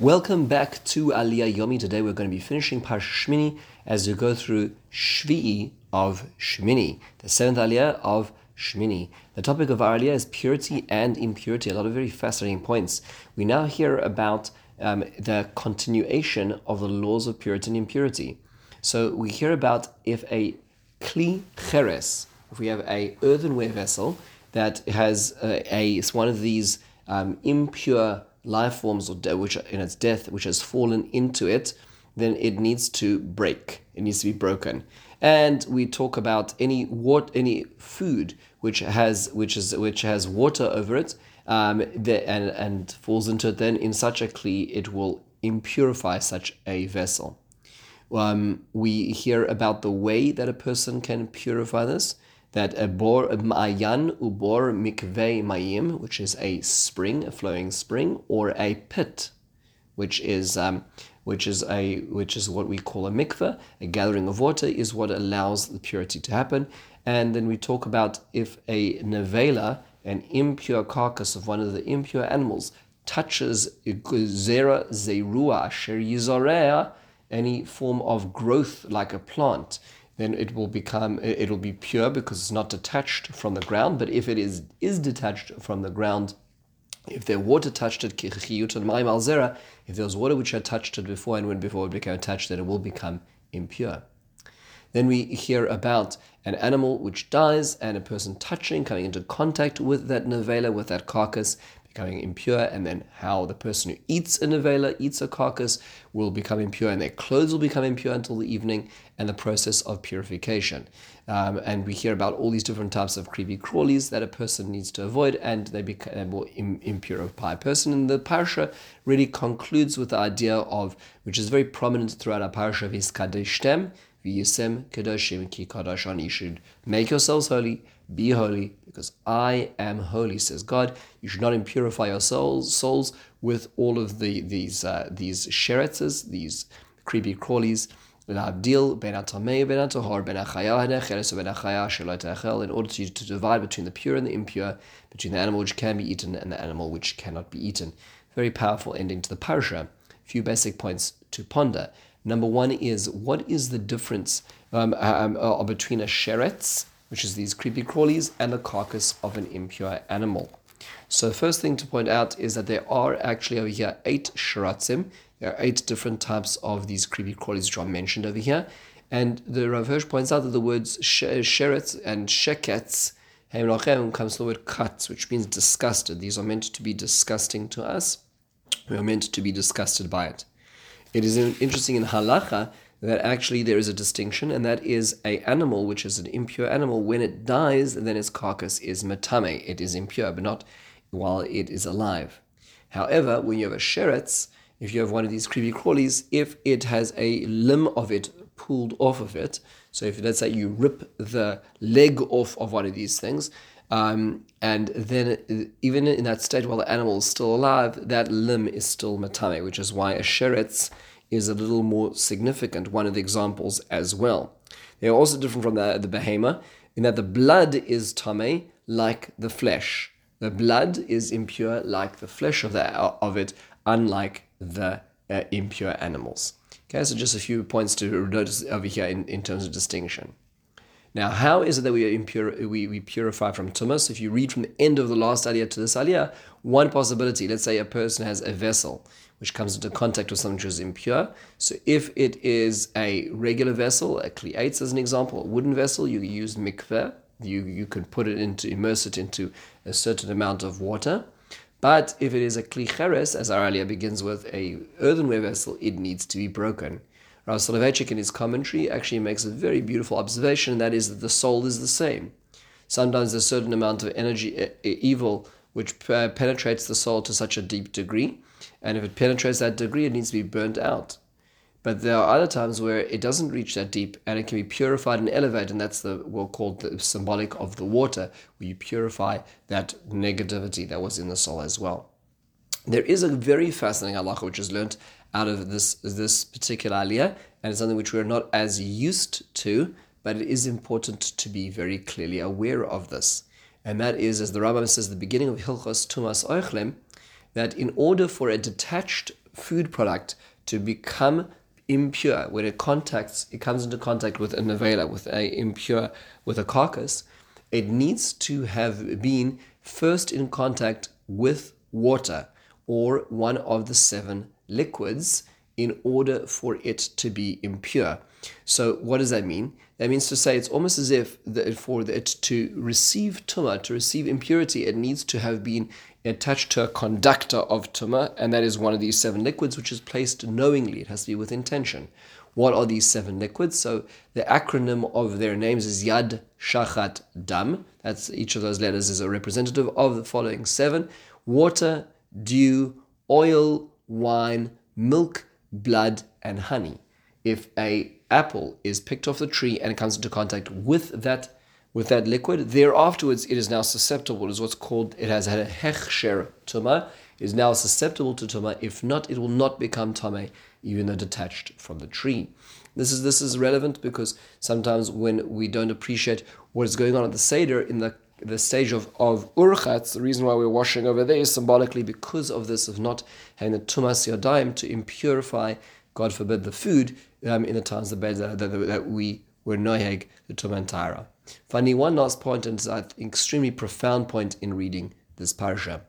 Welcome back to Aliyah Yomi. Today we're going to be finishing Parsha Shmini as we go through Shvi'i of Shmini, the seventh Aliyah of Shmini. The topic of our Aliyah is purity and impurity, a lot of very fascinating points. We now hear about um, the continuation of the laws of purity and impurity. So we hear about if a kli cheres, if we have a earthenware vessel that has a, a it's one of these um, impure life forms or de- which in its death which has fallen into it, then it needs to break. It needs to be broken. And we talk about any what any food which has which is which has water over it, um, the, and and falls into it. Then in such a kli, it will impurify such a vessel. Um, we hear about the way that a person can purify this that a bor ubor mikvei mayim, which is a spring, a flowing spring, or a pit, which is um, which is a which is what we call a mikveh, a gathering of water, is what allows the purity to happen. And then we talk about if a nevela, an impure carcass of one of the impure animals, touches zera zerua asher any form of growth like a plant, then it will become it'll be pure because it's not detached from the ground. But if it is is detached from the ground, if there water touched it, if there was water which had touched it before and when before it became attached, then it will become impure. Then we hear about an animal which dies and a person touching, coming into contact with that nevela, with that carcass, becoming impure, and then how the person who eats a nevela, eats a carcass, will become impure, and their clothes will become impure until the evening, and the process of purification. Um, and we hear about all these different types of creepy crawlies that a person needs to avoid, and they become a more Im- impurify a person. And the parsha really concludes with the idea of, which is very prominent throughout our parsha, of Iskadeshtem, V'yisem kedoshim ki kadashani. You should make yourselves holy, be holy, because I am holy, says God. You should not impurify your souls, souls with all of the these uh, these sheretzes, these creepy crawlies. In order to, to divide between the pure and the impure, between the animal which can be eaten and the animal which cannot be eaten. Very powerful ending to the parasha. Few basic points to ponder. Number one is what is the difference um, um, uh, between a sheretz, which is these creepy crawlies, and the carcass of an impure animal. So first thing to point out is that there are actually over here eight sheratzim. There are eight different types of these creepy crawlies which are mentioned over here. And the Rav Hirsch points out that the words sheretz and sheketz comes from the word katz, which means disgusted. These are meant to be disgusting to us. We are meant to be disgusted by it. It is interesting in halacha that actually there is a distinction, and that is a animal which is an impure animal. When it dies, then its carcass is matame. It is impure, but not while it is alive. However, when you have a sheretz, if you have one of these creepy crawlies, if it has a limb of it pulled off of it, so if let's say you rip the leg off of one of these things, um, and then even in that state while the animal is still alive, that limb is still matame, which is why a sheretz is a little more significant, one of the examples as well. They are also different from the, the behema in that the blood is tame like the flesh. The blood is impure like the flesh of, the, of it, unlike the uh, impure animals. Okay, so just a few points to notice over here in, in terms of distinction. Now, how is it that we are impure, we, we purify from tumas? If you read from the end of the last aliyah to this aliyah, one possibility, let's say a person has a vessel which comes into contact with something which is impure. So if it is a regular vessel, a kliates as an example, a wooden vessel, you use mikveh. You, you can put it into, immerse it into a certain amount of water. But if it is a kli cheres, as our aliyah begins with, a earthenware vessel, it needs to be broken. Rav Soloveitchik in his commentary actually makes a very beautiful observation, and that is that the soul is the same. Sometimes a certain amount of energy, evil, which uh, penetrates the soul to such a deep degree, and if it penetrates that degree, it needs to be burnt out. But there are other times where it doesn't reach that deep and it can be purified and elevated, and that's the what called the symbolic of the water, where you purify that negativity that was in the soul as well. There is a very fascinating halacha which is learnt out of this this particular aliyah, and it's something which we're not as used to, but it is important to be very clearly aware of this. And that is, as the Rambam says at the beginning of Hilchos Tumas Oichlin, that in order for a detached food product to become impure when it contacts, it comes into contact with a nevela, with a impure, with a carcass, it needs to have been first in contact with water or one of the seven liquids in order for it to be impure. So, what does that mean? That means to say it's almost as if the, for it to receive tuma, to receive impurity, it needs to have been attached to a conductor of tuma, and that is one of these seven liquids, which is placed knowingly. It has to be with intention. What are these seven liquids? So the acronym of their names is Yad Shachat Dam. That's each of those letters is a representative of the following seven: water, dew, oil, wine, milk, blood, and honey. If a apple is picked off the tree and it comes into contact with that with that liquid, there afterwards it is now susceptible. It is what's called it has had a hechsher tuma. Is now susceptible to tuma. If not, it will not become tame, even though detached from the tree. This is this is relevant because sometimes when we don't appreciate what is going on at the seder in the the stage of, of urchatz, the reason why we're washing over there is symbolically because of this, of not having the tumas yadayim to impurify, God forbid, the food um, in the times of the that, that, we were noheg, the tumah and Finally, one last point, and it's an extremely profound point in reading this parasha,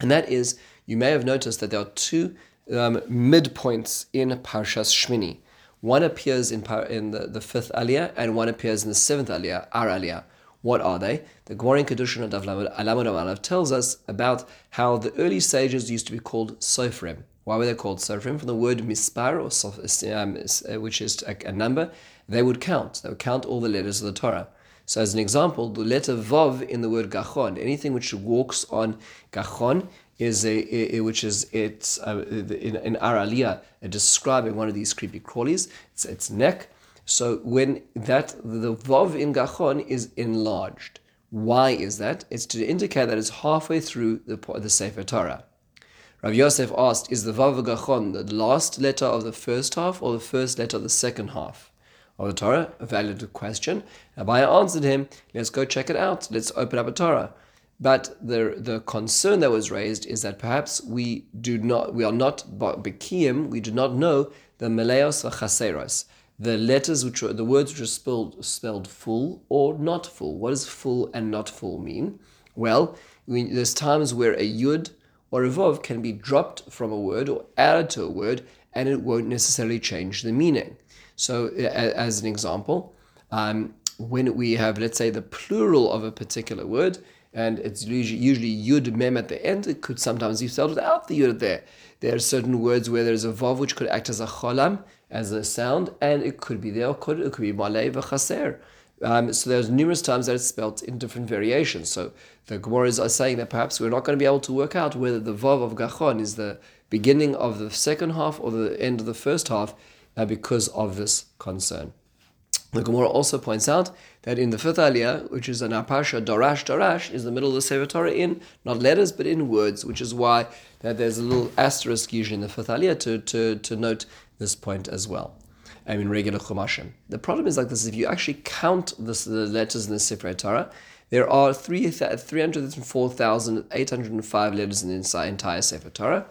and that is you may have noticed that there are two um, midpoints in Parshas Shmini. One appears in, in the, the fifth aliyah, and one appears in the seventh aliyah, our aliyah. What are they? The Gemara in Kiddushin and Alamad tells us about how the early sages used to be called Sofrim. Why were they called Sofrim? From the word mispar, or, um, uh, which is a, a, number, they would count. They would count all the letters of the Torah. So, as an example, the letter Vav in the word Gachon, anything which walks on Gachon is a, a, which is it's uh, in, in Aralia uh, describing one of these creepy crawlies. It's its neck so when that the vav in gachon is enlarged, why is that? It's to indicate that it's halfway through the the Sefer Torah. Rav Yosef asked, "Is the vav gachon the last letter of the first half or the first letter of the second half of the Torah?" A valid question. Abaye answered him, "Let's go check it out. Let's open up a Torah." But the the concern that was raised is that perhaps we do not we are not bekiim, we do not know the meleos chaseros the letters which are the words which are spelled spelled full or not full. What does full and not full mean? Well, there's times where a yud or a vav can be dropped from a word or added to a word, and it won't necessarily change the meaning. So, as an example, um, when we have, let's say, the plural of a particular word, and it's usually, yud mem at the end, it could sometimes be spelled without the yud there. There are certain words where there's a vav which could act as a cholam, as a sound, and it could be there, or could, it could be malay v'chaser. Um, so there's numerous times that it's spelt in different variations. So the Gemaras are saying that perhaps we're not going to be able to work out whether the vav of gachon is the beginning of the second half or the end of the first half uh, because of this concern. The Gemara also points out that in the fifth aliyah, which is an apasha darash darash, is the middle of the Sefer Torah in not letters but in words, which is why that there's a little asterisk usually in the fifth aliyah to, to, to note this point as well. I mean, regular chumashim. The problem is like this: if you actually count this, the letters in the Sefer Torah, there are 304,805 letters in the entire Sefer Torah,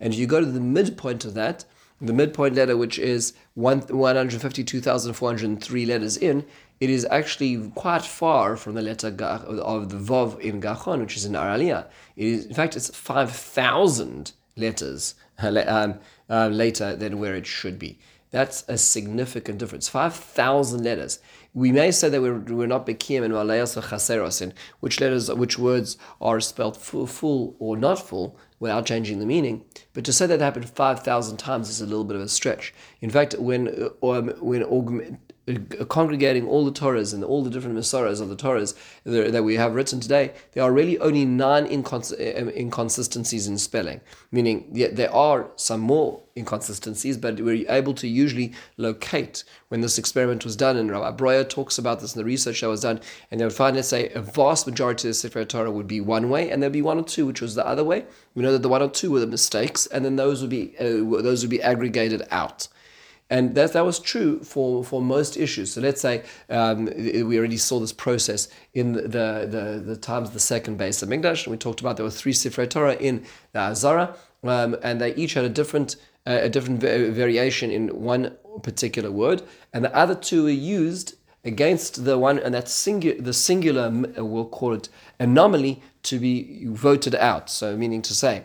and you go to the midpoint of that, the midpoint letter, which is 152,403 letters in, it is actually quite far from the letter of the Vav in Gachon, which is in Aralia. It is, in fact, it's 5,000 letters um, uh, later than where it should be. That's a significant difference. 5,000 letters. We may say that we're, we're not Bekim and Malayas or Chaseros in which letters, which words are spelled full, full or not full without changing the meaning. But to say that happened 5,000 times is a little bit of a stretch. In fact, when, um, when congregating all the Torahs and all the different Masoras of the Torahs that we have written today, there are really only nine incons- um, inconsistencies in spelling. Meaning, yeah, there are some more inconsistencies, but we're able to usually locate when this experiment was done. And Rabbi Breuer talks about this in the research that was done, and they would find, let's say, a vast majority of the Sefer Torah would be one way, and there'd be one or two which was the other way. We know that the one or two were the mistakes, and then those would be uh, those would be aggregated out. And that, that was true for, for most issues. So let's say um, we already saw this process in the, the, the, times of the second base of Mikdash, and we talked about there were three Sifrei Torah in the Azara, um, and they each had a different uh, a different variation in one particular word, and the other two were used against the one, and that singular, the singular, uh, we'll call it anomaly, to be voted out. So, meaning to say,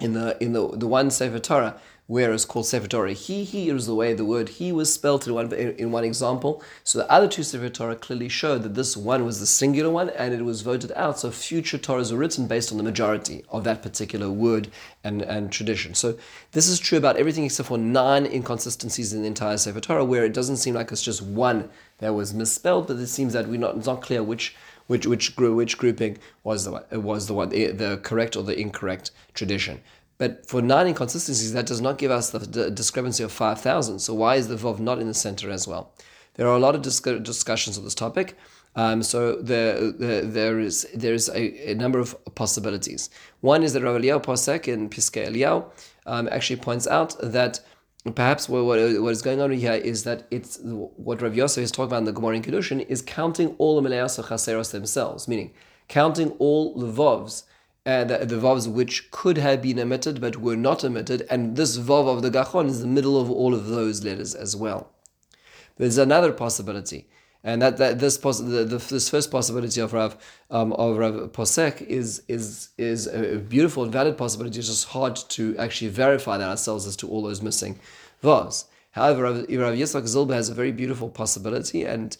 in the in the the one Sefer Torah, where it's called Sefer Torah. He, he is the way the word he was spelled in one, in one example. So the other two Sefer Torah clearly showed that this one was the singular one and it was voted out. So future Torahs were written based on the majority of that particular word and, and tradition. So this is true about everything except for nine inconsistencies in the entire Sefer Torah, where it doesn't seem like it's just one that was misspelled, but it seems that we're not, it's not clear which which which which grouping was the was the one eh, the correct or the incorrect tradition. But for nine inconsistencies, that does not give us the, the discrepancy of 5,000. So why is the Vav not in the center as well? There are a lot of dis- discussions on this topic. Um, so there, there, there is there is a, a, number of possibilities. One is that Rav Eliyahu Posek in Piskei Eliyahu um, actually points out that perhaps what, what, what is going on here is that it's what Rav Yosef is talking about in the Gemara in Kiddushin is counting all the Meleas Chaseros themselves, meaning counting all the Vovs uh, the, the vavs which could have been omitted but were not omitted, and this vav of the gachon is the middle of all of those letters as well. There's another possibility, and that, that this the, the, this first possibility of Rav um, of Rav Posek is is is a beautiful and valid possibility. It's just hard to actually verify that ourselves as to all those missing vavs. However, Rav, Rav Yitzchak Zilber has a very beautiful possibility, and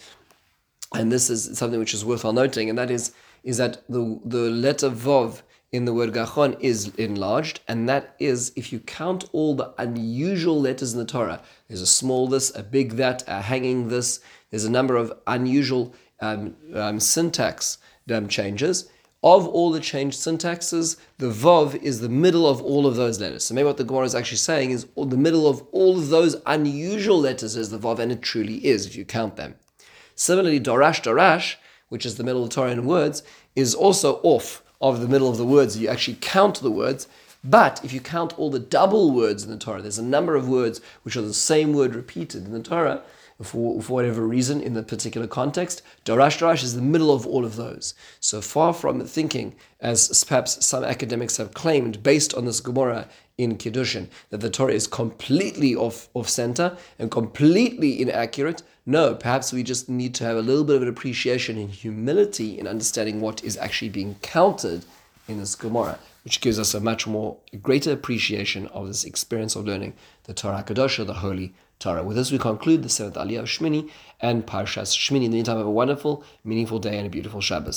and this is something which is worthwhile noting, and that is is that the the letter vav in the word gachon is enlarged, and that is if you count all the unusual letters in the Torah. There's a small this, a big that, a hanging this. There's a number of unusual um, um, syntax um, changes. Of all the changed syntaxes, the vav is the middle of all of those letters. So maybe what the Gemara is actually saying is the middle of all of those unusual letters is the vav, and it truly is if you count them. Similarly, dorash dorash, which is the middle of the Torah in words, is also off of the middle of the words, you actually count the words. But if you count all the double words in the Torah, there's a number of words which are the same word repeated in the Torah for, for whatever reason in the particular context. Darash Darash is the middle of all of those. So far from thinking, as perhaps some academics have claimed, based on this Gemara in Kiddushin, that the Torah is completely off, off center and completely inaccurate. No, perhaps we just need to have a little bit of an appreciation and humility in understanding what is actually being counted in this Gemara, which gives us a much more a greater appreciation of this experience of learning the Torah Kadosha, the Holy Torah. With this, we conclude the seventh Aliyah of Shmini and Parshas Shmini. In the meantime, have a wonderful, meaningful day and a beautiful Shabbos.